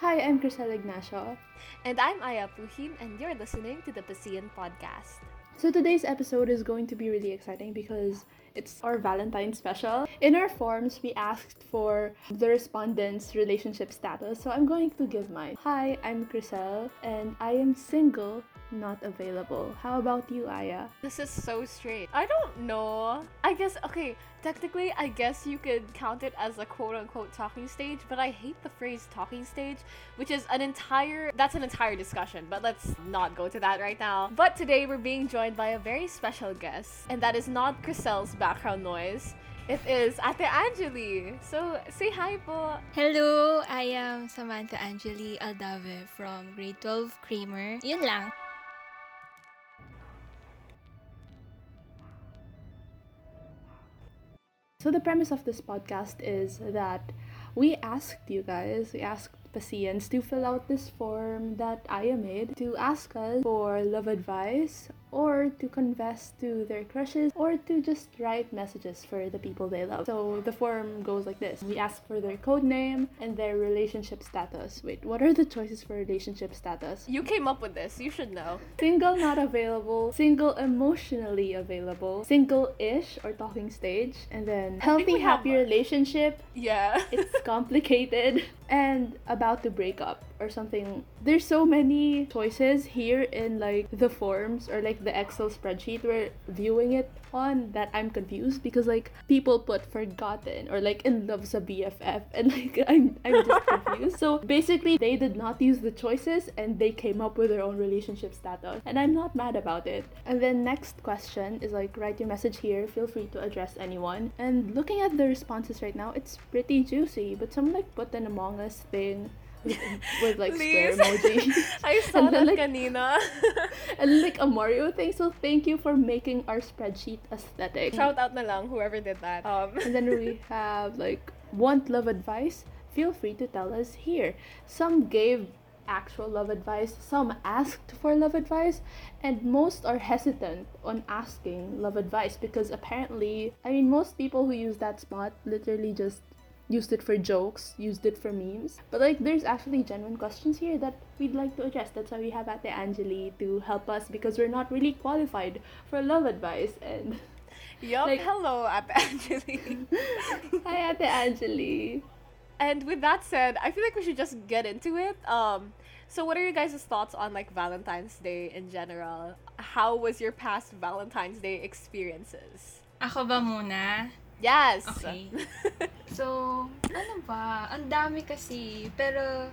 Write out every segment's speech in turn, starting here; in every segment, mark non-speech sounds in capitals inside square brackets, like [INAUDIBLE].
Hi, I'm Crissel Ignacio. And I'm Aya Puhin, and you're listening to the Pascian Podcast. So today's episode is going to be really exciting because it's our Valentine special. In our forms, we asked for the respondents' relationship status, so I'm going to give mine. Hi, I'm Crissel, and I am single not available. How about you, Aya? This is so straight. I don't know. I guess, okay, technically, I guess you could count it as a quote unquote talking stage, but I hate the phrase talking stage, which is an entire, that's an entire discussion, but let's not go to that right now. But today we're being joined by a very special guest, and that is not Crissel's background noise. It is Ate Angelie. So, say hi po. Hello, I am Samantha Angelie Aldave from grade 12 Creamer. Yun lang. So the premise of this podcast is that we asked you guys, we asked Pascians to fill out this form that Aya made to ask us for love advice or to confess to their crushes or to just write messages for the people they love. So the form goes like this. We ask for their code name and their relationship status. Wait, what are the choices for relationship status? You came up with this. You should know. Single not available, single emotionally available, single-ish or talking stage, and then healthy happy relationship, Yeah. it's [LAUGHS] complicated and about to break up or something. There's so many choices here in like the forms or like the excel spreadsheet we're viewing it on that i'm confused because like people put forgotten or like in love sa bff [LAUGHS] and like i'm, I'm just [LAUGHS] confused. So basically they did not use the choices and they came up with their own relationship status and i'm not mad about it. And then next question is like write your message here. Feel free to address anyone. And looking at the responses right now it's pretty juicy but some like put an among us thing with, with like square emoji [LAUGHS] I [LAUGHS] saw And then, that like- kanina. [LAUGHS] and like a Mario thing. So thank you for making our spreadsheet aesthetic. Shout out na lang whoever did that. Um, And then we have like want love advice. Feel free to tell us here. Some gave actual love advice, some asked for love advice, and most are hesitant on asking love advice because apparently, I mean, most people who use that spot literally just used it for jokes, used it for memes. But like, there's actually genuine questions here that we'd like to address. That's why we have Ate Angelie to help us because we're not really qualified for love advice and. [LAUGHS] yup. Like- Hello, Ate Angelie. [LAUGHS] Hi, Ate Angelie. and with that said, I feel like we should just get into it. Um, so what are you guys' thoughts on like Valentine's Day in general? How was your past Valentine's Day experiences? Ako ba muna? Yes. Okay. [LAUGHS] So, ano ba? Ang dami kasi. Pero,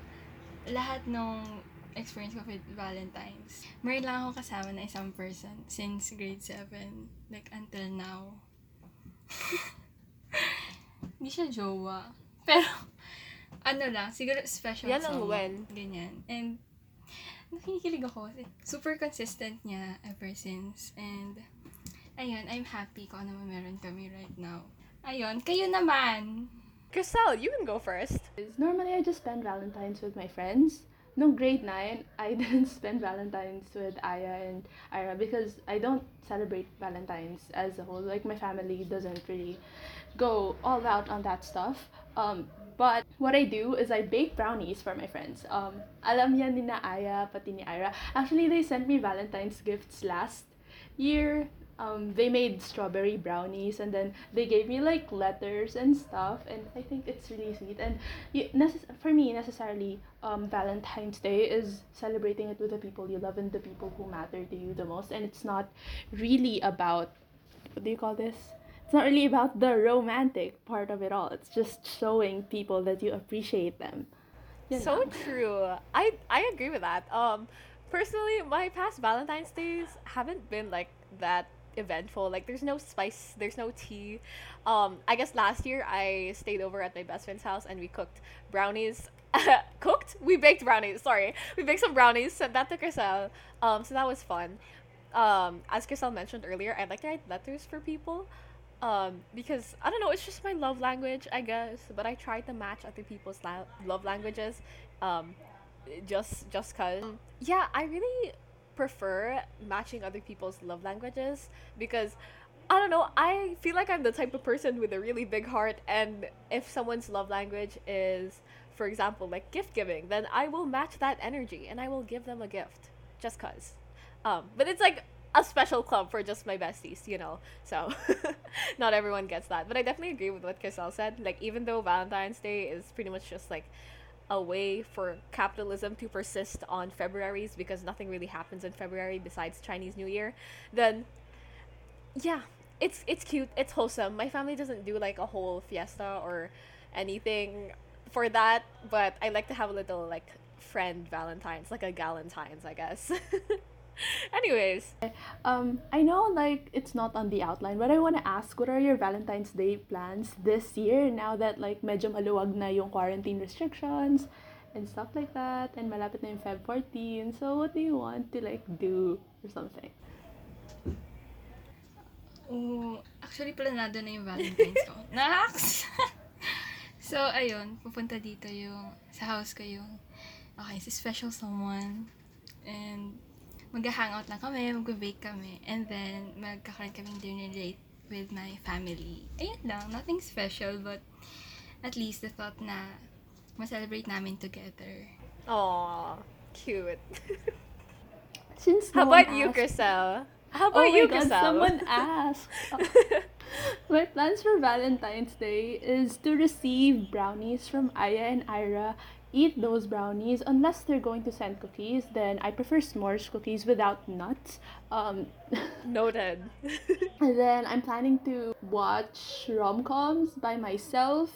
lahat nung experience ko with Valentine's, meron lang ako kasama na isang person since grade 7. Like, until now. [LAUGHS] Hindi siya jowa. Pero, ano lang, siguro special Yan ang when. Ganyan. And, nakikilig ako. Super consistent niya ever since. And, ayun, I'm happy kung ano man meron kami right now. Ayun, kayo naman. Crissel, you can go first. Normally, I just spend Valentine's with my friends. No grade 9, I [LAUGHS] didn't spend Valentine's with Aya and Ira because I don't celebrate Valentine's as a whole. Like, my family doesn't really go all out on that stuff. Um, but what I do is I bake brownies for my friends. Um, alam yan ni na Aya, pati ni Ira. Actually, they sent me Valentine's gifts last year. Um, they made strawberry brownies and then they gave me like letters and stuff and I think it's really sweet and y- necess- for me necessarily um, Valentine's Day is celebrating it with the people you love and the people who matter to you the most and it's not really about what do you call this it's not really about the romantic part of it all it's just showing people that you appreciate them Yun So true. I I agree with that. Um, personally, my past Valentine's days haven't been like that eventful. Like, there's no spice, there's no tea. Um, I guess last year I stayed over at my best friend's house and we cooked brownies. [LAUGHS] cooked? We baked brownies. Sorry, we baked some brownies. Sent that to Crissel. Um, so that was fun. Um, as Crissel mentioned earlier, I like to write letters for people. Um, because I don't know, it's just my love language, I guess. But I try to match other people's la- love languages. Um, just just cause. Yeah, I really prefer matching other people's love languages because I don't know, I feel like I'm the type of person with a really big heart and if someone's love language is for example, like gift giving, then I will match that energy and I will give them a gift just cuz. Um, but it's like a special club for just my besties, you know. So [LAUGHS] not everyone gets that. But I definitely agree with what Crissel said. Like even though Valentine's Day is pretty much just like a way for capitalism to persist on February's because nothing really happens in February besides Chinese New Year, then yeah, it's it's cute, it's wholesome. My family doesn't do like a whole fiesta or anything for that, but I like to have a little like friend Valentine's, like a Galentine's, I guess. [LAUGHS] [LAUGHS] Anyways, Um, I know like it's not on the outline, but I want to ask, what are your Valentine's Day plans this year now that like medyo maluwag na yung quarantine restrictions and stuff like that and malapit na yung Feb 14. So what do you want to like do or something? Oo, actually, planado na yung Valentine's ko. [LAUGHS] Nax! [LAUGHS] so, ayun, pupunta dito yung, sa house ko yung, okay, si special someone. And, mag-hangout lang kami, mag-bake kami. And then, magkakaroon kaming dinner date with my family. Ayun lang, nothing special, but at least the thought na ma-celebrate namin together. Aw, cute. Since How no about you, asked- Crystal? How Oh about my you, god, Crystal? someone [LAUGHS] asked. My plans for Valentine's Day is to receive brownies from Aya and Ira. Eat those brownies unless they're going to send cookies. Then I prefer s'mores cookies without nuts. Um, [LAUGHS] Noted. and [LAUGHS] then I'm planning to watch rom coms by myself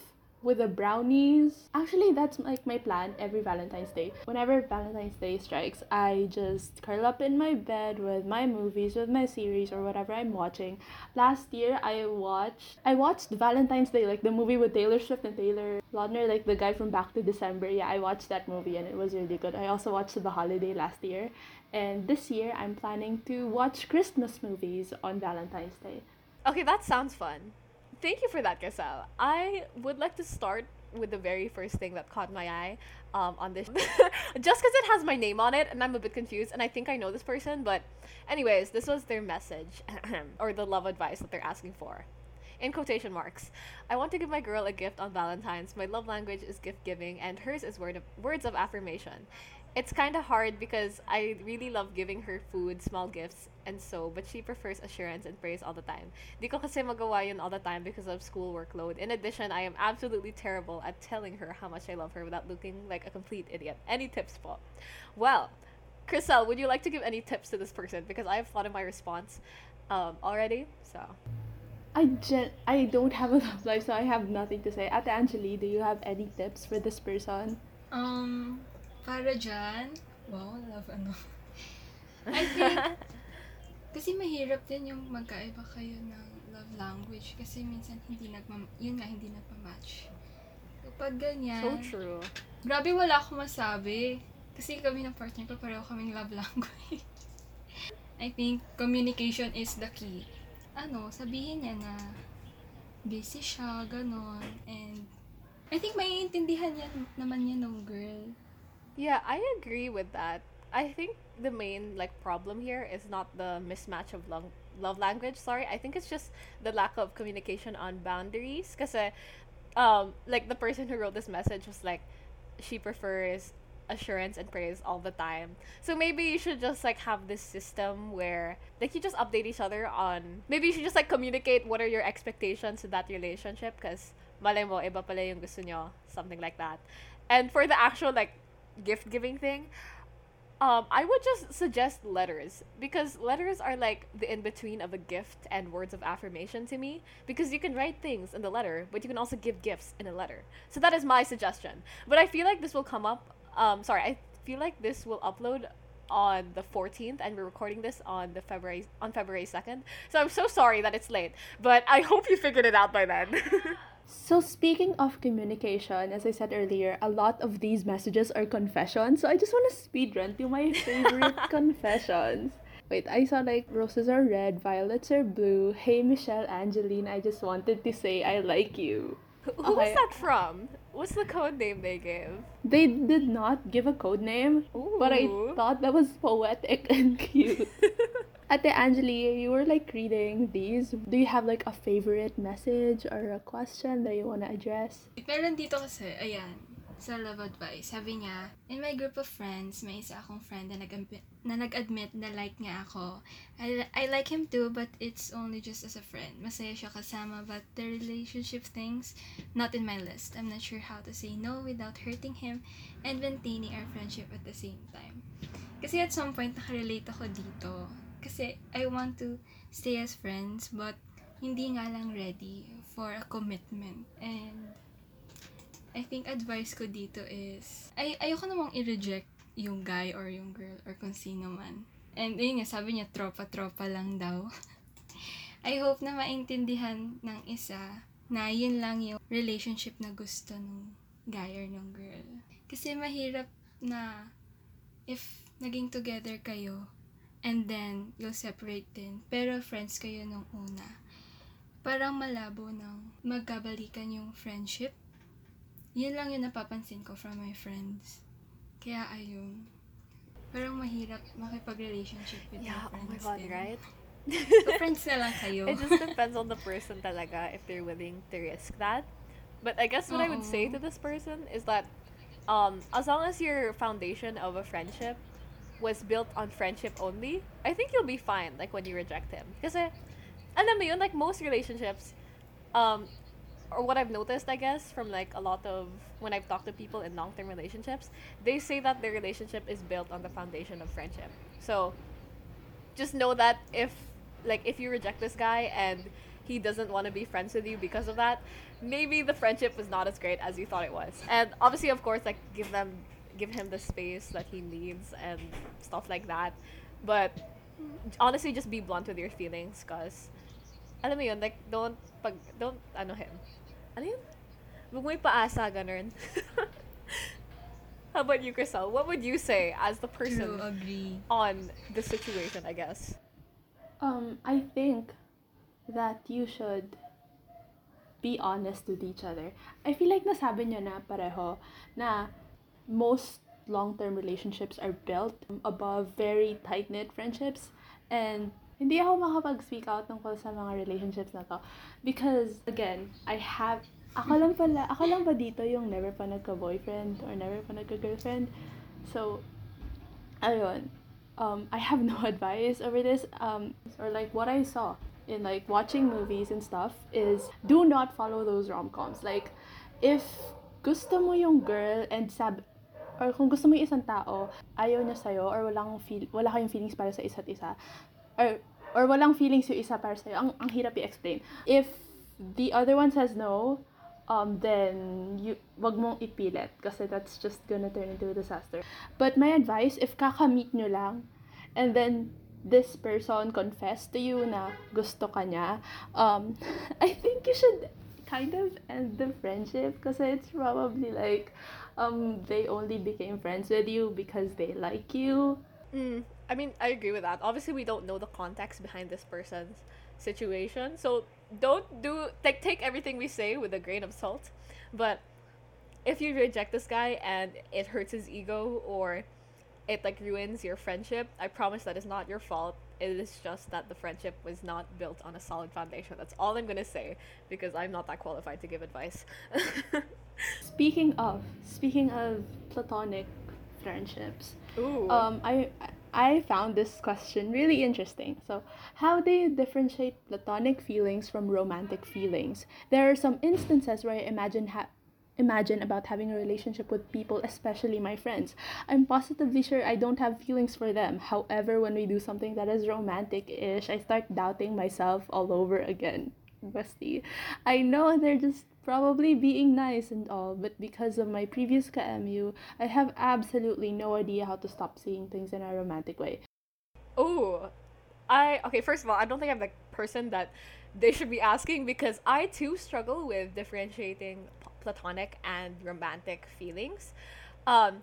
with the brownies. Actually, that's like my plan every Valentine's Day. Whenever Valentine's Day strikes, I just curl up in my bed with my movies, with my series, or whatever I'm watching. Last year, I watched I watched Valentine's Day, like the movie with Taylor Swift and Taylor Lautner, like the guy from Back to December. Yeah, I watched that movie and it was really good. I also watched The Holiday last year, and this year I'm planning to watch Christmas movies on Valentine's Day. Okay, that sounds fun. Thank you for that, Crissel. I would like to start with the very first thing that caught my eye um, on this. [LAUGHS] Just because it has my name on it, and I'm a bit confused, and I think I know this person, but, anyways, this was their message [CLEARS THROAT] or the love advice that they're asking for. In quotation marks, I want to give my girl a gift on Valentine's. My love language is gift giving, and hers is word of, words of affirmation. It's kind of hard because I really love giving her food, small gifts, and so, but she prefers assurance and praise all the time. Di ko kasi magawa yun all the time because of school workload. In addition, I am absolutely terrible at telling her how much I love her without looking like a complete idiot. Any tips po? Well, Crissel, would you like to give any tips to this person? Because I have thought of my response um, already, so. I gen- I don't have a [LAUGHS] love life, so I have nothing to say. Ate Angelie, do you have any tips for this person? Um, para dyan, wow, love ano. I think, [LAUGHS] kasi mahirap din yung magkaiba kayo ng love language kasi minsan hindi nagma yun nga hindi nagpa-match. Kapag ganyan, So true. grabe wala akong masabi. Kasi kami ng partner ko pareho kaming love language. [LAUGHS] I think communication is the key. Ano, sabihin niya na busy siya, ganon. And I think maiintindihan niya naman niya ng girl. Yeah, I agree with that. I think the main like problem here is not the mismatch of love love language. Sorry, I think it's just the lack of communication on boundaries. Cause, um, like the person who wrote this message was like, she prefers assurance and praise all the time. So maybe you should just like have this system where like you just update each other on. Maybe you should just like communicate what are your expectations in that relationship. Cause malay mo iba pala yung gusto nyo, something like that. And for the actual like gift giving thing, um, I would just suggest letters because letters are like the in between of a gift and words of affirmation to me because you can write things in the letter, but you can also give gifts in a letter. So that is my suggestion. But I feel like this will come up. Um, sorry, I feel like this will upload on the 14th and we're recording this on the February on February 2nd. So I'm so sorry that it's late, but I [LAUGHS] hope you figured it out by then. [LAUGHS] So speaking of communication, as I said earlier, a lot of these messages are confessions. So I just want to speed run through my favorite [LAUGHS] confessions. Wait, I saw like roses are red, violets are blue. Hey Michelle, Angeline, I just wanted to say I like you. Who oh, was that from? What's the code name they gave? They did not give a code name, but I thought that was poetic and [LAUGHS] cute. [LAUGHS] Ate Angeli, you were like reading these. Do you have like a favorite message or a question that you want to address? Meron dito kasi, ayan. sa love advice. Sabi niya, in my group of friends, may isa akong friend na, nag na nag-admit na like niya ako. I, I like him too, but it's only just as a friend. Masaya siya kasama, but the relationship things, not in my list. I'm not sure how to say no without hurting him and maintaining our friendship at the same time. Kasi at some point, nakarelate ako dito. Kasi I want to stay as friends, but hindi nga lang ready for a commitment. And I think advice ko dito is, ay, ayoko namang i-reject yung guy or yung girl or kung sino man. And ayun nga, sabi niya, tropa-tropa lang daw. [LAUGHS] I hope na maintindihan ng isa na yun lang yung relationship na gusto ng guy or ng girl. Kasi mahirap na if naging together kayo and then you'll separate din, pero friends kayo nung una, parang malabo ng magkabalikan yung friendship yun lang yung napapansin ko from my friends. Kaya ayun. Parang mahirap makipag-relationship with Yeah, your oh friends my god, din. right? So, friends na lang kayo. [LAUGHS] It just depends on the person talaga if they're willing to risk that. But I guess what I would say to this person is that um, as long as your foundation of a friendship was built on friendship only, I think you'll be fine like when you reject him. Kasi alam mo yun, like most relationships um or what I've noticed, I guess, from like a lot of when I've talked to people in long term relationships, they say that their relationship is built on the foundation of friendship. So just know that if like if you reject this guy and he doesn't want to be friends with you because of that, maybe the friendship was not as great as you thought it was. And obviously of course like give them give him the space that he needs and stuff like that. But honestly just be blunt with your feelings cuz alam mo yun, like don't pag don't ano him. Ano yun? Huwag mo ipaasa, ganun. [LAUGHS] How about you, Crissel? What would you say as the person True, agree. on the situation, I guess? Um, I think that you should be honest with each other. I feel like nasabi nyo na pareho na most long-term relationships are built above very tight-knit friendships and hindi ako makapag-speak out tungkol sa mga relationships na to because again, I have ako lang pala, ako lang ba dito yung never pa nagka-boyfriend or never pa nagka-girlfriend? So, ayun, um, I have no [LAUGHS] advice over this. Um, or like what I saw in like watching movies and stuff is do not follow those rom-coms. Like, if gusto mo yung girl and sab or kung gusto mo yung isang tao, ayaw niya sa'yo or walang feel, wala kayong feelings para sa isa't isa, or, or walang feelings yung isa para sa'yo, ang, ang hirap i-explain. If the other one says no, um, then you, wag mong ipilit kasi that's just gonna turn into a disaster. But my advice, if kakamit nyo lang, and then this person confessed to you na gusto ka niya, um, [LAUGHS] I think you should kind of end the friendship kasi it's probably like um, they only became friends with you because they like you. Mm, I mean, I agree with that. Obviously, we don't know the context behind this person's situation, so don't do like take everything we say with a grain of salt. But if you reject this guy and it hurts his ego or it like ruins your friendship, I promise that is not your fault. It is just that the friendship was not built on a solid foundation. That's all I'm gonna say because I'm not that qualified to give advice. [LAUGHS] Speaking of, speaking of platonic friendships, Ooh. um, I I found this question really interesting. So, how do you differentiate platonic feelings from romantic feelings? There are some instances where I imagine ha- imagine about having a relationship with people, especially my friends. I'm positively sure I don't have feelings for them. However, when we do something that is romantic-ish, I start doubting myself all over again. Bestie, I know they're just probably being nice and all, but because of my previous KMU, I have absolutely no idea how to stop seeing things in a romantic way. Oh, I okay. First of all, I don't think I'm the person that they should be asking because I too struggle with differentiating platonic and romantic feelings. Um,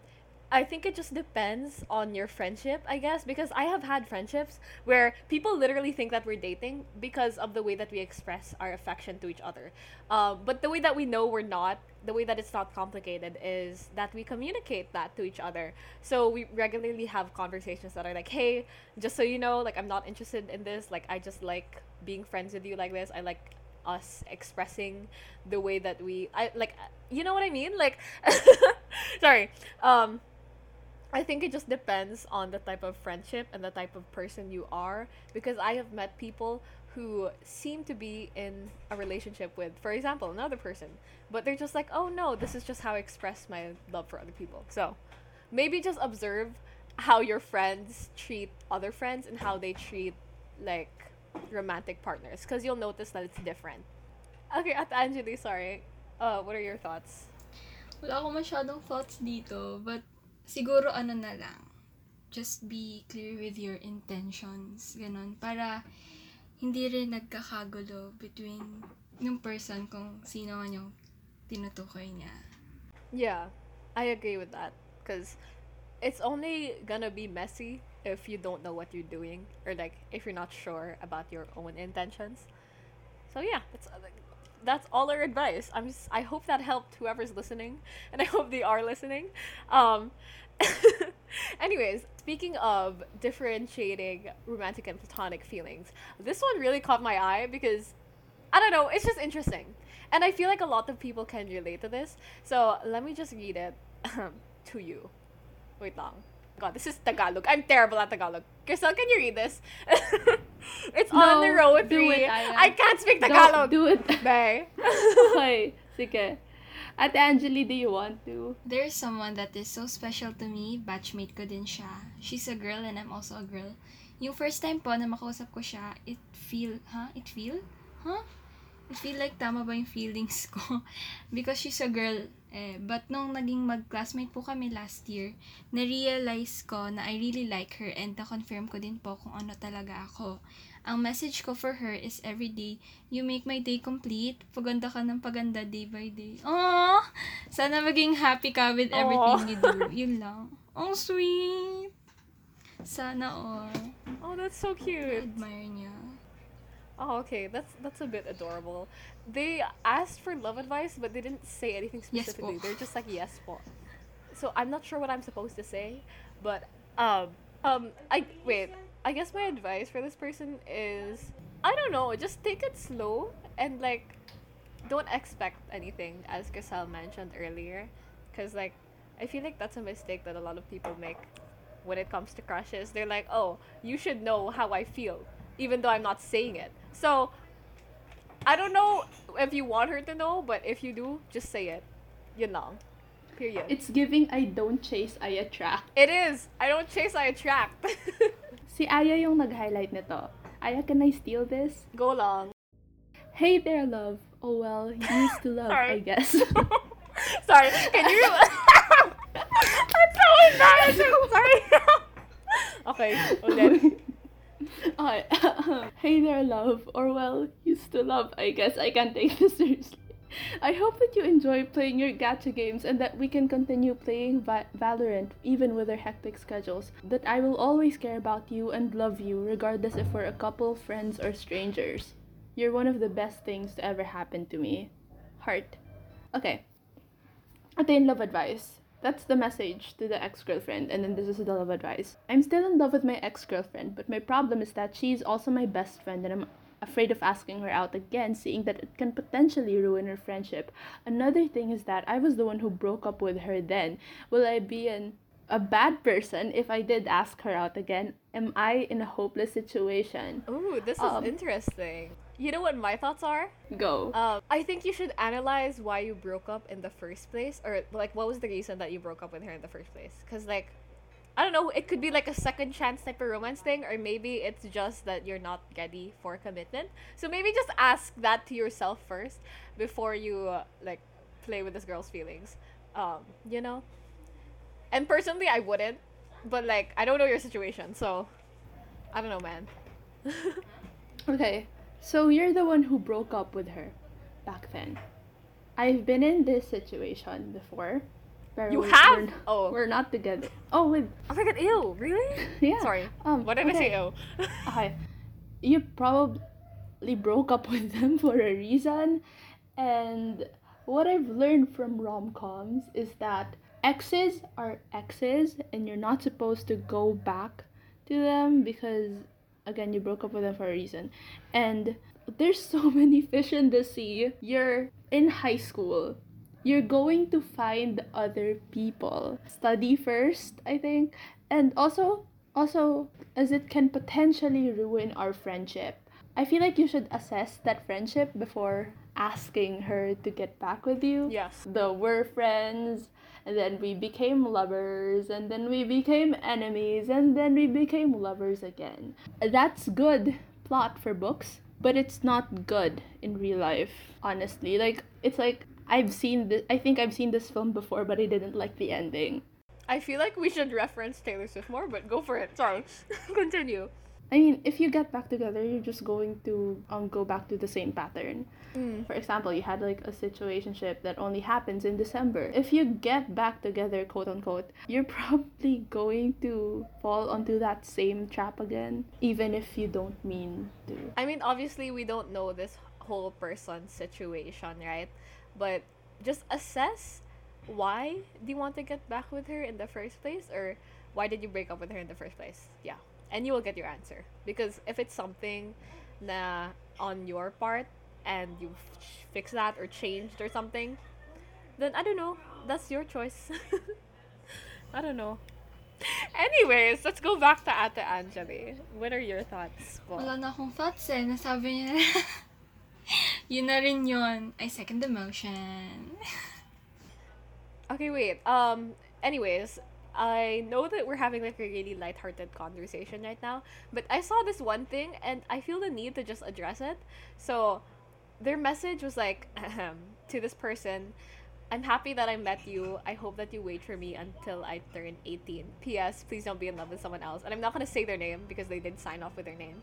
I think it just depends on your friendship, I guess, because I have had friendships where people literally think that we're dating because of the way that we express our affection to each other. Um, but the way that we know we're not, the way that it's not complicated, is that we communicate that to each other. So we regularly have conversations that are like, hey, just so you know, like, I'm not interested in this. Like, I just like being friends with you like this. I like us expressing the way that we I like you know what I mean? Like [LAUGHS] sorry. Um I think it just depends on the type of friendship and the type of person you are because I have met people who seem to be in a relationship with, for example, another person, but they're just like, oh no, this is just how I express my love for other people. So maybe just observe how your friends treat other friends and how they treat like romantic partners because you'll notice that it's different. Okay, at Angelie, sorry. Uh, what are your thoughts? Wala akong masyadong thoughts dito, but siguro ano na lang, just be clear with your intentions, ganon, para hindi rin nagkakagulo between yung person kung sino man yung tinutukoy niya. Yeah, I agree with that because it's only gonna be messy if you don't know what you're doing or like if you're not sure about your own intentions. So yeah, that's uh, that's all our advice. I'm just I hope that helped whoever's listening, [LAUGHS] and I hope they are listening. Um, [LAUGHS] anyways, speaking of differentiating romantic and platonic feelings, this one really caught my eye because I don't know, it's just interesting, and I feel like a lot of people can relate to this. So let me just read it [LAUGHS] to you. Wait long. God, this is Tagalog. I'm terrible at Tagalog. Crystal, can you read this? [LAUGHS] it's on the No, row do three. it, Aya. I can't speak Don't Tagalog. do it. [LAUGHS] Bae. [LAUGHS] okay, sige. Ate Angeli, do you want to? There's someone that is so special to me, batchmate ko din siya. She's a girl and I'm also a girl. Yung first time po na makausap ko siya, it feel, huh? It feel? Huh? It feel like tama ba yung feelings ko? Because she's a girl, eh. But nung naging mag-classmate po kami last year, na-realize ko na I really like her and na-confirm ko din po kung ano talaga ako. Ang message ko for her is every day, you make my day complete. Paganda ka ng paganda day by day. Aww! Sana maging happy ka with everything Aw. you do. Yun lang. Oh, sweet! Sana all. oh, that's so cute. Admire niya. Oh, okay. That's that's a bit adorable. They asked for love advice, but they didn't say anything specifically. po. They're just like yes po. So I'm not sure what I'm supposed to say, but um um I wait. I guess my advice for this person is I don't know, just take it slow and like don't expect anything as Crissel mentioned earlier cuz like I feel like that's a mistake that a lot of people make when it comes to crushes. They're like, "Oh, you should know how I feel." Even though I'm not saying it. So I don't know if you want her to know, but if you do, just say it. Yun lang. Period. It's giving I don't chase, I attract. it is. I don't chase, I attract. [LAUGHS] Si Aya yung nag-highlight nito. Aya, can I steal this? Go long. Hey there, love. Oh well, you used to love, I guess. [LAUGHS] Sorry. Can you? [LAUGHS] That's so embarrassing. Sorry. okay. Oh, Ulit. Okay. [LAUGHS] hey there, love. Or well, used to love, I guess. I can't take this [LAUGHS] seriously. I hope that you enjoy playing your gacha games and that we can continue playing Va- Valorant even with our hectic schedules. That I will always care about you and love you regardless if we're a couple, friends, or strangers. You're one of the best things to ever happen to me. Heart. Okay. Ito yung love advice. That's the message to the ex-girlfriend, and then this is the love advice. I'm still in love with my ex-girlfriend, but my problem is that she's also my best friend, and I'm afraid of asking her out again, seeing that it can potentially ruin our friendship. Another thing is that I was the one who broke up with her then. Will I be an a bad person if I did ask her out again? Am I in a hopeless situation? Ooh, this is Um, interesting. You know what my thoughts are? Go. Um, I think you should analyze why you broke up in the first place, or like what was the reason that you broke up with her in the first place? Because like, I don't know, it could be like a second chance type of romance thing, or maybe it's just that you're not ready for commitment. So maybe just ask that to yourself first before you uh, like play with this girl's feelings. Um, you know. And personally, I wouldn't, but like I don't know your situation, so I don't know, man. [LAUGHS] Okay, so you're the one who broke up with her back then. I've been in this situation before. You we're- have? We're, n- Oh. we're not together. Oh, with oh my god, ew, really? [LAUGHS] yeah. Sorry. Um, What did I say? okay. Oh. [LAUGHS] Okay, you probably broke up with [LAUGHS] them for a reason, and what I've learned from rom coms is that exes are exes, and you're not supposed to go back to them because again you broke up with them for a reason and there's so [LAUGHS] many fish in the sea. You're in high school. You're going to find other people. Study first, I think. And also also as it can potentially ruin our friendship. I feel like you should assess that friendship before asking her to get back with you. Yes. The we're friends, and then we became lovers, and then we became enemies, and then we became lovers again. That's good plot for books, but it's not good in real life, honestly. Like, it's like I've seen this, I think I've seen this film before, but I didn't like the ending. I feel like we should reference Taylor Swift more, but go for it. Sorry. [LAUGHS] Continue. I mean, if you get back together, you're just going to um go back to the same pattern. Mm. For example, you had like a situationship that only happens in December. If you get back together, quote unquote, you're [LAUGHS] probably going to fall onto that same trap again, even if you don't mean to. I mean, obviously, we don't know this whole person's situation, right? But just assess why do you want to get back with her in the first place, or why did you break up with her in the first place? Yeah, and you will get your answer. Because if it's something na on your part and you've fixed that or changed or something, then I don't know. That's your choice. [LAUGHS] I don't know. Anyways, let's go back to Ate Angelie. What are your thoughts? po? Wala na akong thoughts eh. Nasabi niya na. [LAUGHS] yun na rin yun. I second the motion. [LAUGHS] Okay, wait. Um, anyways, I know that we're having like a really lighthearted conversation right now, but I saw this one thing and I feel the need to just address it. So, their message was like [LAUGHS] to this person, I'm happy that I met you. I hope that you wait for me until I turn 18. P.S. Please don't be in love with someone else. And I'm not gonna say their name because they did sign off with their name.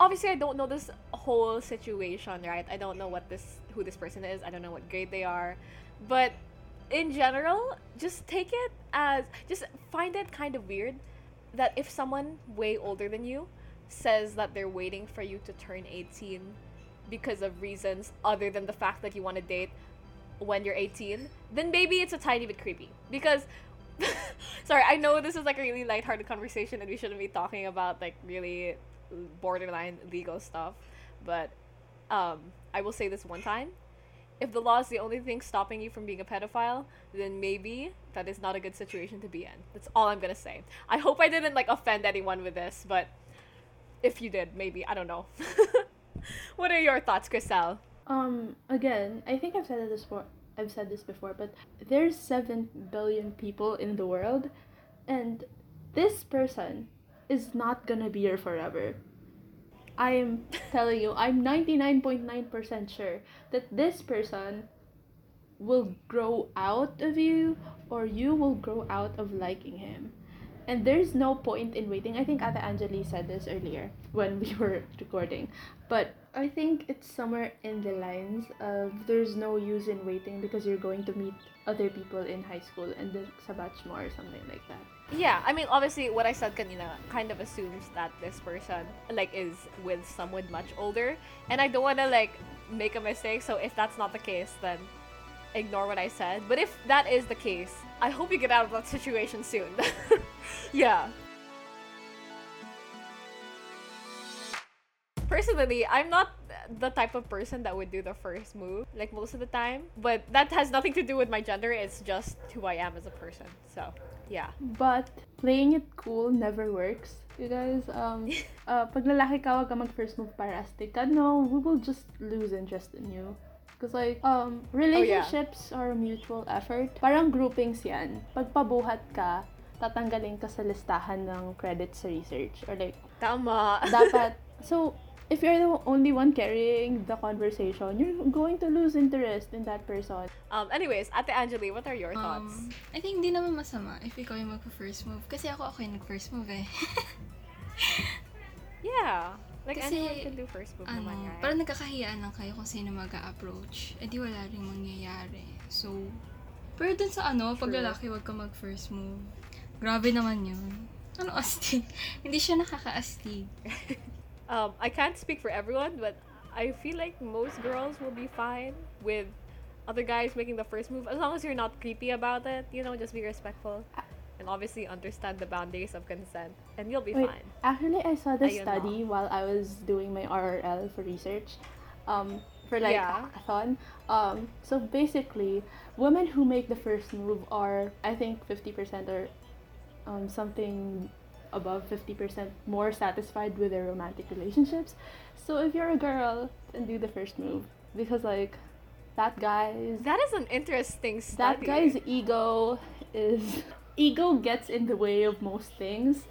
Obviously, I don't know this whole situation, right? I don't know what this who this person is. I don't know what grade they are, but in general, just take it as just find it kind of weird that if someone way older than you says that they're waiting for you to turn 18 because of reasons other than the fact that you want to date when you're 18, then maybe it's a tiny bit creepy. Because [LAUGHS] sorry, I know this is like a really lighthearted conversation and we shouldn't be talking about like really borderline legal stuff, but um I will say this one time if the law is the only thing stopping you from being a pedophile, then maybe that is not a good situation to be in. That's all I'm gonna say. I hope I didn't like offend anyone with this, but if you did, maybe I don't know. [LAUGHS] what are your thoughts, Crissel? Um, again, I think I've said this before. I've said this before, but there's seven billion people in the world, and this person is not gonna be here forever. I am telling you, I'm 99.9% sure that this person will grow out of you or you will grow out of liking him. And there's no point in waiting. I think Ate Angelie said this earlier when we [LAUGHS] were recording. But I think it's somewhere in the lines of there's no use in waiting because you're going to meet other people in high school and the sa batch mo or something like that. Yeah, I mean, obviously, what I said kanina kind of assumes that this person like is with someone much older, and I don't wanna like make a mistake. So if that's not the case, then ignore what I said. But if that is the case, I hope you get out of that situation soon. [LAUGHS] yeah. Personally, I'm not the type of person that would do the first move like most of the time, but that has nothing to do with my gender. It's just who I am as a person. So, yeah. But playing it cool never works. You guys, um, [LAUGHS] uh, pag lalaki ka, wag ka mag first move para astig ka. No, we will just lose interest in you. Because like, um, relationships are a mutual effort. Parang groupings yan. Pag pabuhat ka, tatanggalin ka sa listahan ng credits sa research. Or like, Tama. dapat, so, if you're the only one carrying the conversation, you're going to lose interest in that person. Um, anyways, Ate Anjali, what are your thoughts? Um, I think di naman masama if ikaw yung magpa-first move. Kasi ako, ako yung nag-first move eh. [LAUGHS] yeah. Like Kasi, anyone can do first move ano, naman, right? parang nagkakahiyaan lang kayo kung sino mag approach Eh di wala rin mangyayari. So, pero dun sa ano, pag lalaki, wag ka mag-first move. Grabe naman yun. Ano [LAUGHS] astig? Hindi siya nakaka-astig. [LAUGHS] um, I can't speak for everyone, but I feel like most girls will be fine with other guys making the first move as long as you're not creepy about it. You know, just be respectful. and obviously understand the boundaries of consent, and you'll be Wait, fine. Actually, I saw this Ayun study while I was doing my RRL for research, um, for like Yeah. hackathon. Um, so basically, women who make the first move are, I think, fifty percent or, um, something above fifty percent more satisfied with their romantic relationships. So if you're a girl, then do the first move. Because like, that guy's That is an interesting study. that guy's ego is [LAUGHS] ego gets in the way of most things.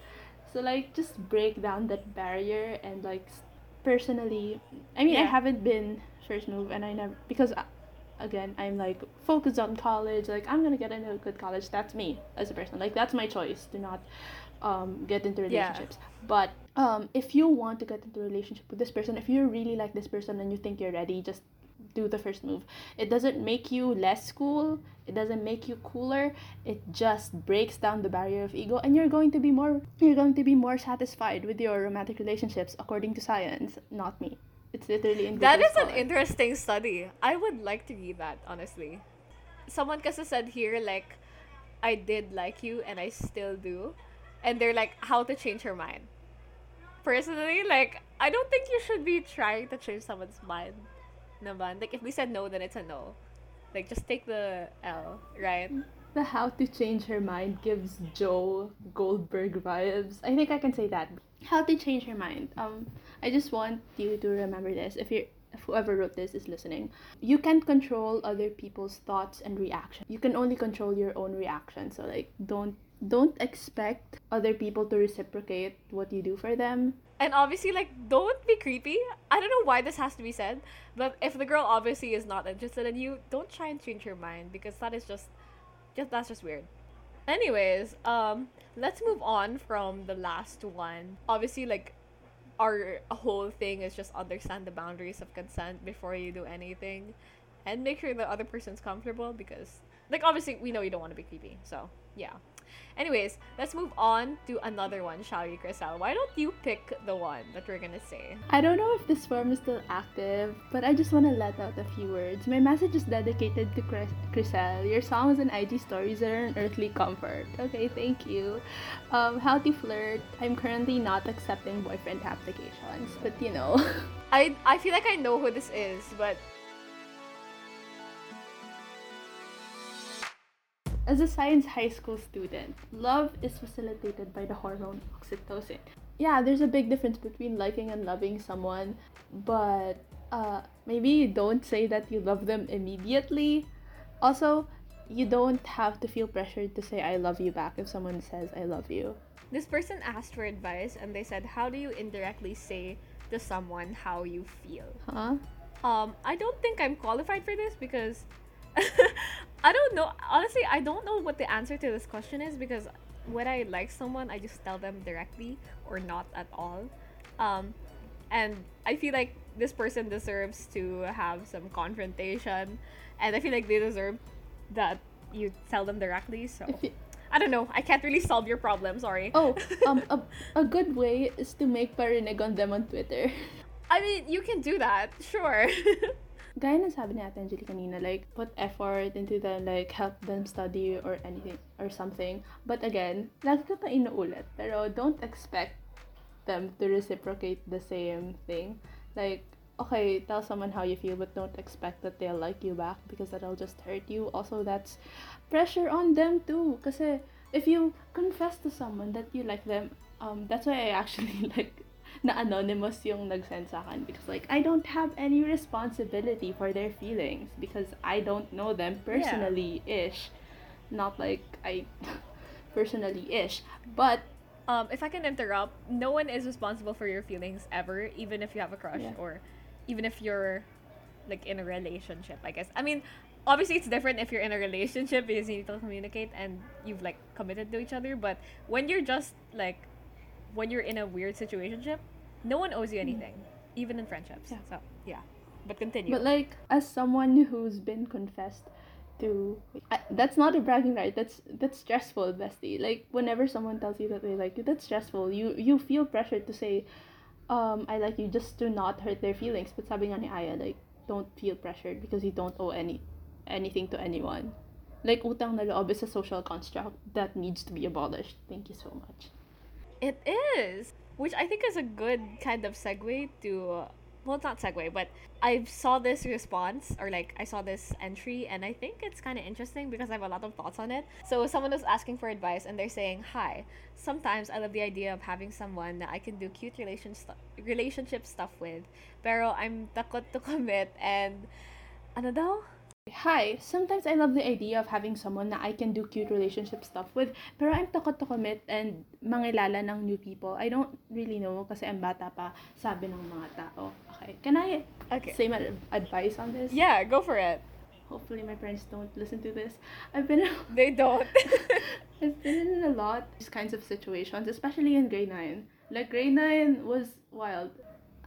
So like just break down that barrier and like personally i mean i haven't been first move and i never because uh, again i'm like focused on college. Like i'm gonna get into a good college. That's me as a person. Like that's my choice to not um, get into Yeah. relationships but um, if you want to get into a relationship with this person if you really like this person and you think you're ready just do the first move it doesn't make you less cool it doesn't make you cooler it just breaks down the barrier of ego and you're going to be more you're going to be more satisfied with your romantic relationships according to science not me it's literally in That is is an interesting study. I would like to read that, honestly. Someone kasi said here, like, I did like you and I still do. And they're like, how to change her mind. Personally, like, I don't think you should be trying to change someone's mind. Naman. Like, if we said no, then it's a no. Like, just take the L, right? the how to change her mind gives joe goldberg vibes i think i can say that how to change her mind um i just want you to remember this if you're if whoever wrote this is listening you can't control other people's thoughts and reactions you can only control your own reaction so like don't don't expect other people to reciprocate what you do for them And obviously, like, don't be creepy. I don't know why this has to be said, but if the girl obviously is not interested in you, don't try and change her mind because that is just, just that's just weird. Anyways, um, let's move on from the last one. Obviously, like, our whole thing is just understand the boundaries of consent before you do anything, and make sure the other person's comfortable because, like, obviously we know you don't want to be creepy. So yeah. Anyways, let's move on to another one, shall we, Crissel? Why don't you pick the one that we're gonna say? I don't know if this form is still active, but I just want to let out a few words. My message is dedicated to Chris- Crissel. Your songs and IG stories are an earthly comfort. Okay, thank you. Um, how to flirt. I'm currently not accepting boyfriend applications, but you know. [LAUGHS] I I feel like I know who this is, but As a science high school student, love is facilitated by the hormone oxytocin. Yeah, there's a big difference between liking and loving someone, but uh, maybe don't say that you love them immediately. Also, you don't have to feel pressured to say I love you back if someone says I love you. this person asked for advice and they said, "How do you indirectly say to someone how you feel?" Huh? Um, I don't think I'm qualified for this because [LAUGHS] I don't know. Honestly, I don't know what the answer to this question is because when I like someone, I just tell them directly or not at all. Um, and I feel like this person deserves to have some confrontation, and I feel like they deserve that you tell them directly. So [LAUGHS] I don't know. I can't really solve your problem. Sorry. oh, um, a, [LAUGHS] a good way is to make parinig on them on Twitter. I mean, you can do that, sure. [LAUGHS] Gaya ng sabi ni Ate Angelie kanina, like, put effort into them, like, help them study or anything, or something. But again, lagi ko pa inuulit, pero don't expect them to reciprocate the same thing. Like, okay, tell someone how you feel, but don't expect that they'll like you back because that'll just hurt you. Also, that's pressure on them too. Kasi, if you confess to someone that you like them, um, that's why I actually, [LAUGHS] like, na anonymous yung nag-send sa akin because like I don't have any responsibility for their feelings because I don't know them personally ish not like I [LAUGHS] personally ish but um, if I can interrupt, no one is responsible for your feelings ever, even if you have a crush Yeah. or even if you're like in a relationship, I guess. I mean, obviously it's different if you're in a relationship because you need to communicate and you've like committed to each other, but when you're just like when you're in a weird situationship, no one owes you anything, even in friendships. Yeah. So, yeah. But continue. but like as someone who's been confessed to I, that's not a bragging right that's that's stressful bestie like whenever someone tells you that they like you that's stressful you you feel pressured to say um I like you just to not hurt their feelings but sabi nga ni Aya like don't feel pressured because you don't owe any anything to anyone like utang na loob is a social construct that needs to be abolished. Thank you so much. It is, which I think is a good kind of segue to well, it's not segue, but I saw this response or like I saw this entry and I think it's kind of interesting because I have a lot of thoughts on it. So someone was asking for advice and they're saying, "Hi, sometimes I love the idea of having someone that I can do cute relation stu- relationship stuff with, pero I'm takot to commit and ano daw? Hi, sometimes I love the idea of having someone that I can do cute relationship stuff with, pero I'm takot to commit and mangilala ng new people. I don't really know kasi ang bata pa, sabi ng mga tao. Okay, can I Okay. say my advice on this? Yeah, go for it. Hopefully my parents don't listen to this. I've been They don't. [LAUGHS] I've been in a lot of these kinds of situations, especially in grade 9. Like grade 9 was wild.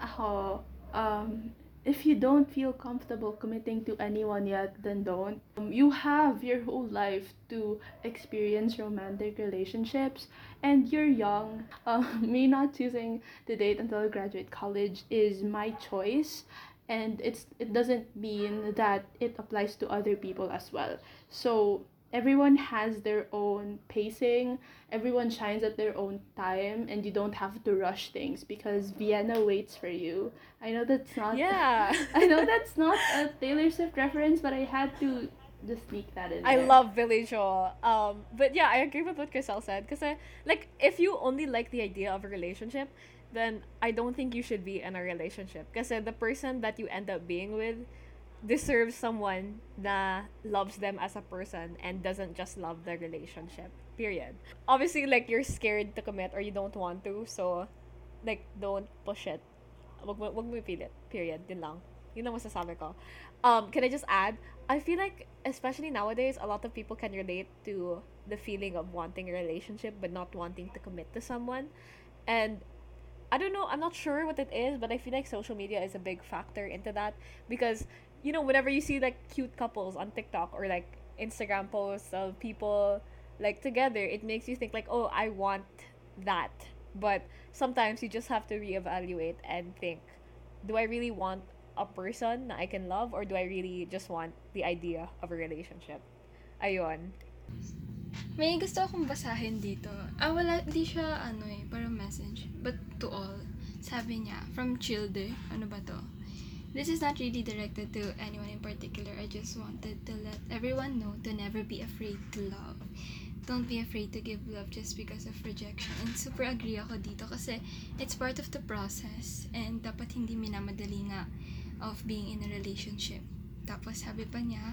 Ako, um, if you don't feel comfortable committing to anyone yet, then don't. Um, you have your whole life to experience romantic relationships, and you're young. [LAUGHS] Um, me not choosing to date until I graduate college is my choice, and it's it doesn't mean that it applies to other people as well. So everyone has their own pacing everyone shines at their own time and you don't have to rush things because vienna waits for you i know that's not [LAUGHS] yeah. i know that's not a taylor swift reference but i had to just sneak that in I there. love Billy Joel. Um, but yeah, I agree with what Crissel said. Cause uh, like, if you only like the idea of a relationship, then I don't think you should be in a relationship. Cause uh, the person that you end up being with deserves someone that loves them as a person and doesn't just love the relationship. Period. Obviously, like you're scared to commit or you don't want to, so like don't push it. Wag mo, wag mo ipilit. Period. Yun lang. Yun lang masasabi ko. Um, can I just add? I feel like, especially nowadays, a lot of people can relate to the feeling of wanting a relationship but not wanting to commit to someone. And I don't know, I'm not sure what it is, but I feel like social media is a big factor into that because, you know, whenever you see like cute couples on TikTok or like Instagram posts of people like together, it makes you think like, oh, I want that. But sometimes you just have to reevaluate and think, do I really want a person na I can love or do I really just want the idea of a relationship? Ayun. May gusto akong basahin dito. Ah, wala, di siya, ano eh, parang message. But to all. Sabi niya, from Childe, ano ba to? This is not really directed to anyone in particular. I just wanted to let everyone know to never be afraid to love. Don't be afraid to give love just because of rejection. And super agree ako dito kasi it's part of the process and dapat hindi minamadali nga of being in a relationship. Tapos sabi pa niya,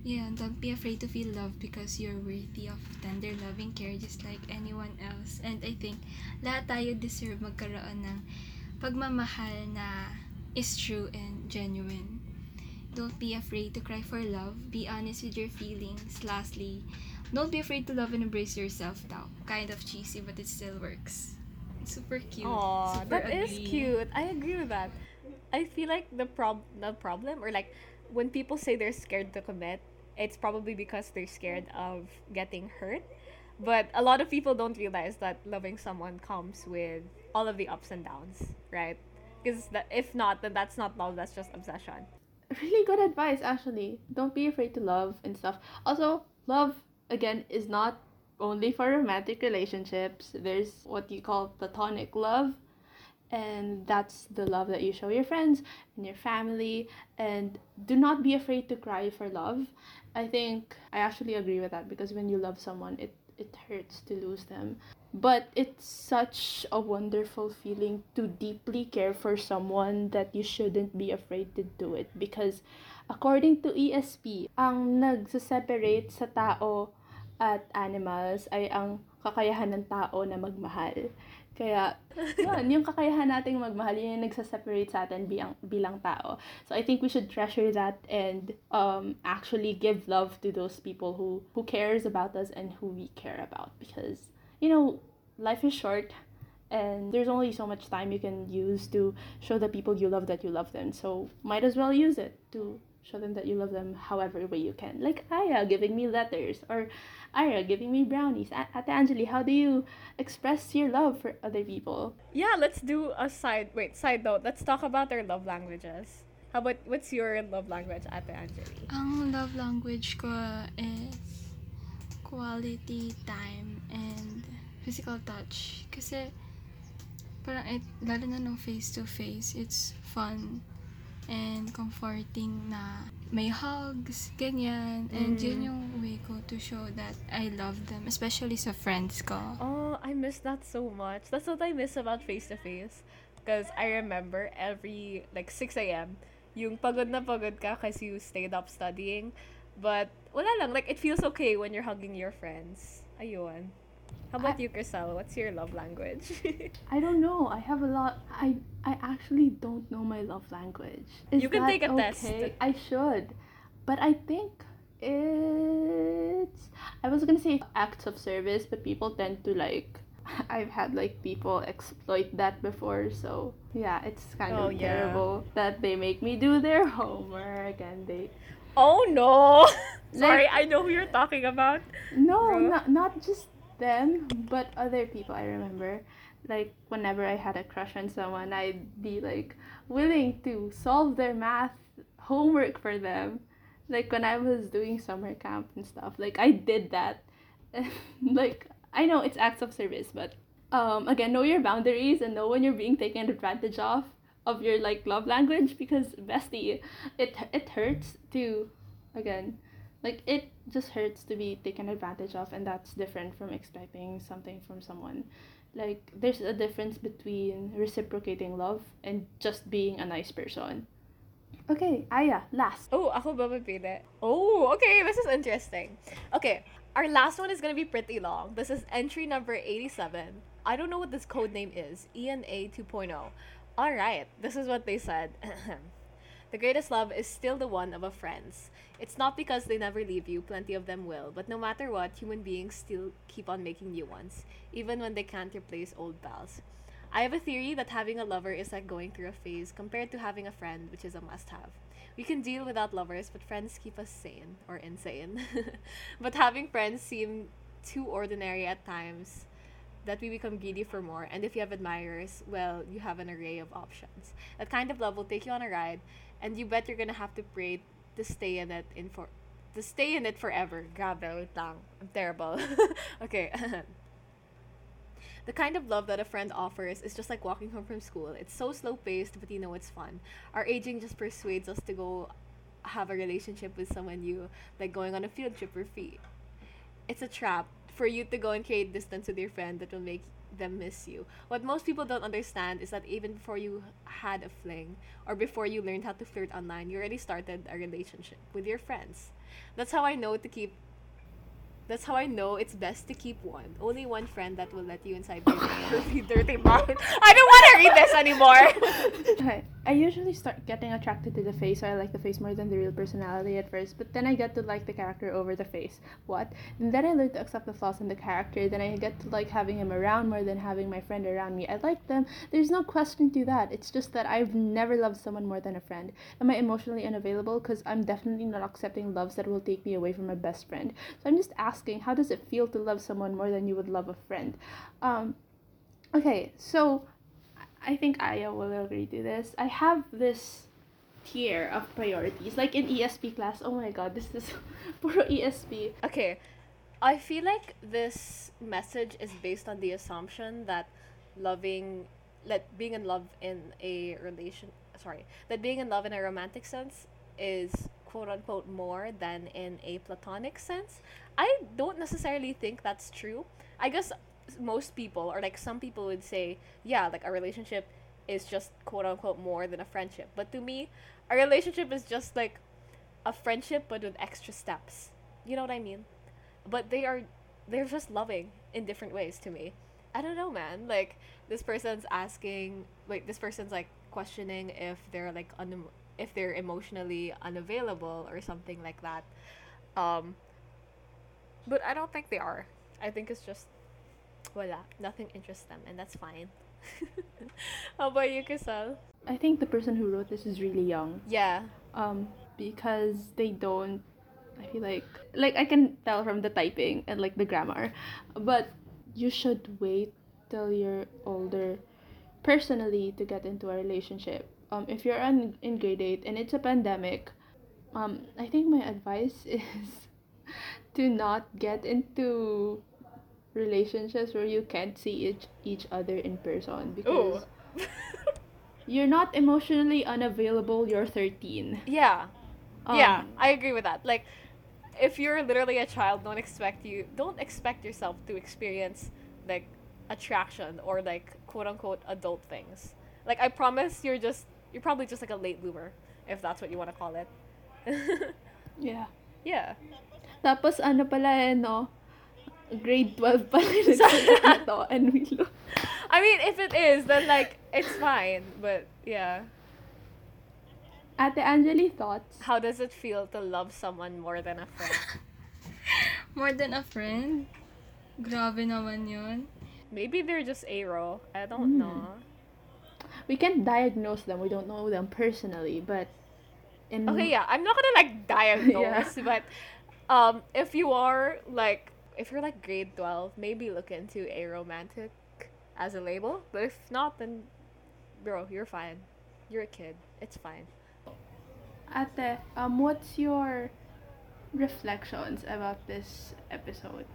Yeah, don't be afraid to feel love because you're worthy of tender loving care just like anyone else. And I think lahat tayo deserve magkaroon ng pagmamahal na is true and genuine. Don't be afraid to cry for love. Be honest with your feelings. Lastly, don't be afraid to love and embrace yourself now. Kind of cheesy, but it still works. It's super cute. Aw, super that is cute. I agree with that. I feel like the prob the problem or like when people say they're scared to commit, it's probably because they're scared of getting hurt. But a lot of people don't realize that loving someone comes with all of the ups and downs, right? Because if not, then that's not love. That's just obsession. really good advice actually don't be afraid to love and stuff. Also love again is not only for romantic relationships. There's what you call platonic love and that's the love that you show your friends and your family. And do not be afraid to cry for love. I think i actually agree with that because when you love someone it it hurts to lose them but it's such a wonderful feeling to deeply care for someone that you shouldn't be afraid to do it because according to ESP ang nagse-separate sa tao at animals ay ang kakayahan ng tao na magmahal kaya, [LAUGHS] yun, yung kakayahan nating magmahal, yun yung nagsaseparate sa atin bilang, bilang tao. So, I think we should treasure that and um, actually give love to those people who, who cares about us and who we care about. Because, you know, life is short and there's only so much time you can use to show the people you love that you love them. So, might as well use it to show them that you love them however way you can. Like Aya giving me letters or Ira giving me brownies. A- Ate Angelie, how do you express your love for other people? Yeah, let's do a side wait side note. Let's talk about our love languages. How about what's your love language, Ate Angelie? Ang um, love language ko is quality time and physical touch. Kasi parang it, lalo na nung face to face, it's fun and comforting na may hugs, ganyan. And yun Mm. yung way ko to show that I love them, especially sa friends ko. Oh, I miss that so much. That's what I miss about face to face. Because I remember every like 6 a.m. yung pagod na pagod ka kasi you stayed up studying. But wala lang, like it feels okay when you're hugging your friends. Ayun. How about I- you, Crissel? What's your love language? [LAUGHS] I don't know. I have a lot. I I actually don't know my love language. Is You can take a test. I should, but I think it's. I was gonna say acts of service, but people tend to like. [LAUGHS] I've had like people exploit that before, so yeah, it's kind Oh, of yeah. terrible that they make me do their [LAUGHS] homework and they. Oh no! [LAUGHS] Sorry, Like- I know who you're talking about. No, Bro. not not just them, but other people. I remember, like whenever I had a crush on someone, I'd be like willing to solve their math homework for them. Like when I was doing summer camp and stuff, like I did that. [LAUGHS] like I know it's acts of service, but um, again, know your boundaries and know when you're being taken advantage of of your like love language because bestie, it it hurts to, again, like it just hurts to be taken advantage of and that's different from expecting something from someone like there's a difference between reciprocating love and just being a nice person okay aya last Oh, ako ba mapili? Oh, okay. This is interesting. Okay, our last one is gonna be pretty long. This is entry number 87. I don't know what this code name is. ENA 2.0. Alright, this is what they said. [CLEARS THROAT] the greatest love is still the one of a friend's. It's not because they never leave you, plenty of them will, but no matter what, human beings still keep on making new ones, even when they can't replace old pals. I have a theory that having a lover is like going through a phase compared to having a friend, which is a must have. We can deal without lovers, but friends keep us sane or insane. [LAUGHS] but having friends seem too ordinary at times that we become greedy for more. And if you have admirers, well, you have an array of options. That kind of love will take you on a ride, and you bet you're gonna have to pray to stay in it in for to stay in it forever. Grabe, wait lang. I'm terrible. [LAUGHS] okay. [LAUGHS] The kind of love that a friend offers is just like walking home from school. It's so slow paced, but you know it's fun. Our aging just persuades us to go have a relationship with someone new, like going on a field trip for free. It's a trap for you to go and create distance with your friend that will make them miss you. What most people don't understand is that even before you had a fling or before you learned how to flirt online, you already started a relationship with your friends. That's how I know to keep that's how I know it's best to keep one. Only one friend that will let you inside their dirty, [LAUGHS] dirty mouth. [LAUGHS] I don't want to read this anymore. [LAUGHS] i usually start getting attracted to the face so i like the face more than the real personality at first but then i get to like the character over the face. What? And then i learn to accept the flaws in the character then i get to like having him around more than having my friend around me. I like them. There's no question to that. It's just that i've never loved someone more than a friend. Am i emotionally unavailable? Because i'm definitely not accepting loves that will take me away from my best friend. So i'm just asking how does it feel to love someone more than you would love a friend um okay so I think Aya will agree to this. I have this tier of priorities. Like in ESP class, oh my god, this is [LAUGHS] puro ESP. okay, I feel like this message is based on the assumption that loving, that being in love in a relation, sorry, that being in love in a romantic sense is quote unquote more than in a platonic sense. I don't necessarily think that's true. I guess most people or like some people would say yeah like a relationship is just quote unquote more than a friendship. But to me a relationship is just like a friendship but with extra steps. You know what i mean? But they are they're just loving in different ways to me. I don't know man. Like this person's asking like this person's like questioning if they're like un- if they're emotionally unavailable or something like that um but i don't think they are i think it's just voila, Nothing interests them, and that's fine. [LAUGHS] How about you, Crissel? I think the person who wrote this is really young. Yeah. Um, because they don't. I feel like like I can tell from the typing and like the grammar, but you should wait till you're older, personally, to get into a relationship. Um, if you're on, in grade 8 and it's a pandemic, um, I think my advice [LAUGHS] is to not get into relationships where you can't see each, each other in person because [LAUGHS] you're not emotionally unavailable, you're 13. yeah. yeah, Um, I agree with that. Like, if you're literally a child, don't expect you don't expect yourself to experience like attraction or like quote unquote adult things. Like, I promise you're just you're probably just like a late bloomer if that's what you want to call it. [LAUGHS] Yeah. yeah. Tapos ano pala eh, no? Grade 12 pa rin [LAUGHS] nagsimula and we look. I mean, if it is, then like it's fine. But yeah, Ate Angelie thoughts? how does it feel to love someone more than a friend? [LAUGHS] More than a friend? Grabe naman yun. Maybe they're just aro. I don't Hmm. know. We can't diagnose them. We don't know them personally, but in Okay, yeah, I'm not gonna like diagnose, [LAUGHS] but um, if you are like, if you're like grade twelve, maybe look into aromantic as a label. But if not, then bro, you're fine. You're a kid. It's fine. Ate, um, what's your reflections about this episode?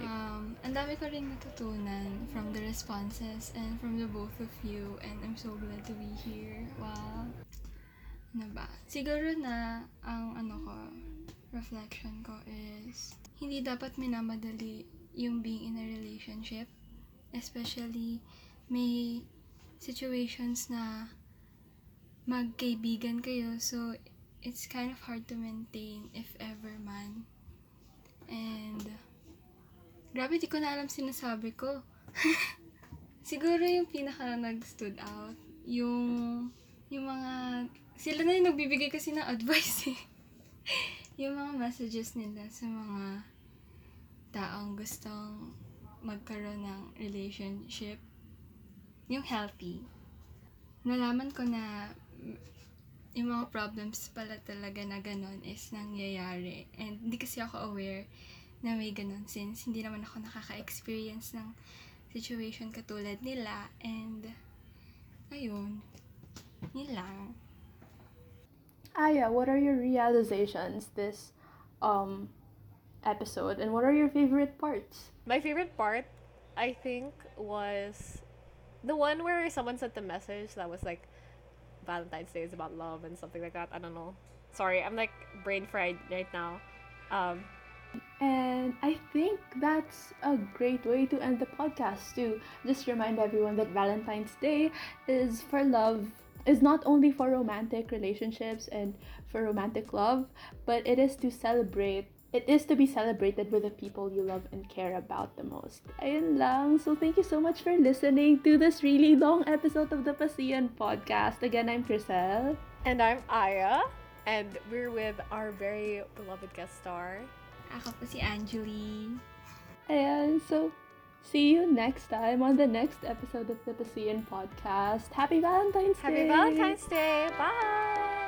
Um, ang dami ko rin natutunan from the responses and from the both of you and I'm so glad to be here. Wow. Ano ba? Siguro na ang ano ko, reflection ko is hindi dapat minamadali yung being in a relationship. Especially may situations na magkaibigan kayo so it's kind of hard to maintain if ever man. And Grabe, di ko na alam sinasabi ko. [LAUGHS] Siguro yung pinaka nag-stood out, yung, yung mga, sila na yung nagbibigay kasi ng advice eh. [LAUGHS] yung mga messages nila sa mga taong gustong magkaroon ng relationship, yung healthy. Nalaman ko na yung mga problems pala talaga na ganun is nangyayari. And hindi kasi ako aware na may ganun since hindi naman ako nakaka-experience ng situation katulad nila and ayun yun lang Aya, what are your realizations this um episode and what are your favorite parts? My favorite part, I think, was the one where someone sent the message that was like Valentine's Day is about love and something like that. I don't know. Sorry, I'm like brain fried right now. Um, And I think that's a great way to end the podcast to just remind everyone that Valentine's Day is for love is not only for romantic relationships and for romantic love, but it is to celebrate it is to be celebrated with the people you love and care about the most. Ayun lang. So thank you so much for listening to this really long episode of the Pascian podcast. Again, I'm Crissel. and I'm Aya, and we're with our very beloved guest star. Ako po si Anjali And so, see you next time on the next episode of the Pasian podcast. Happy Valentine's Day! Happy Valentine's Day! Bye!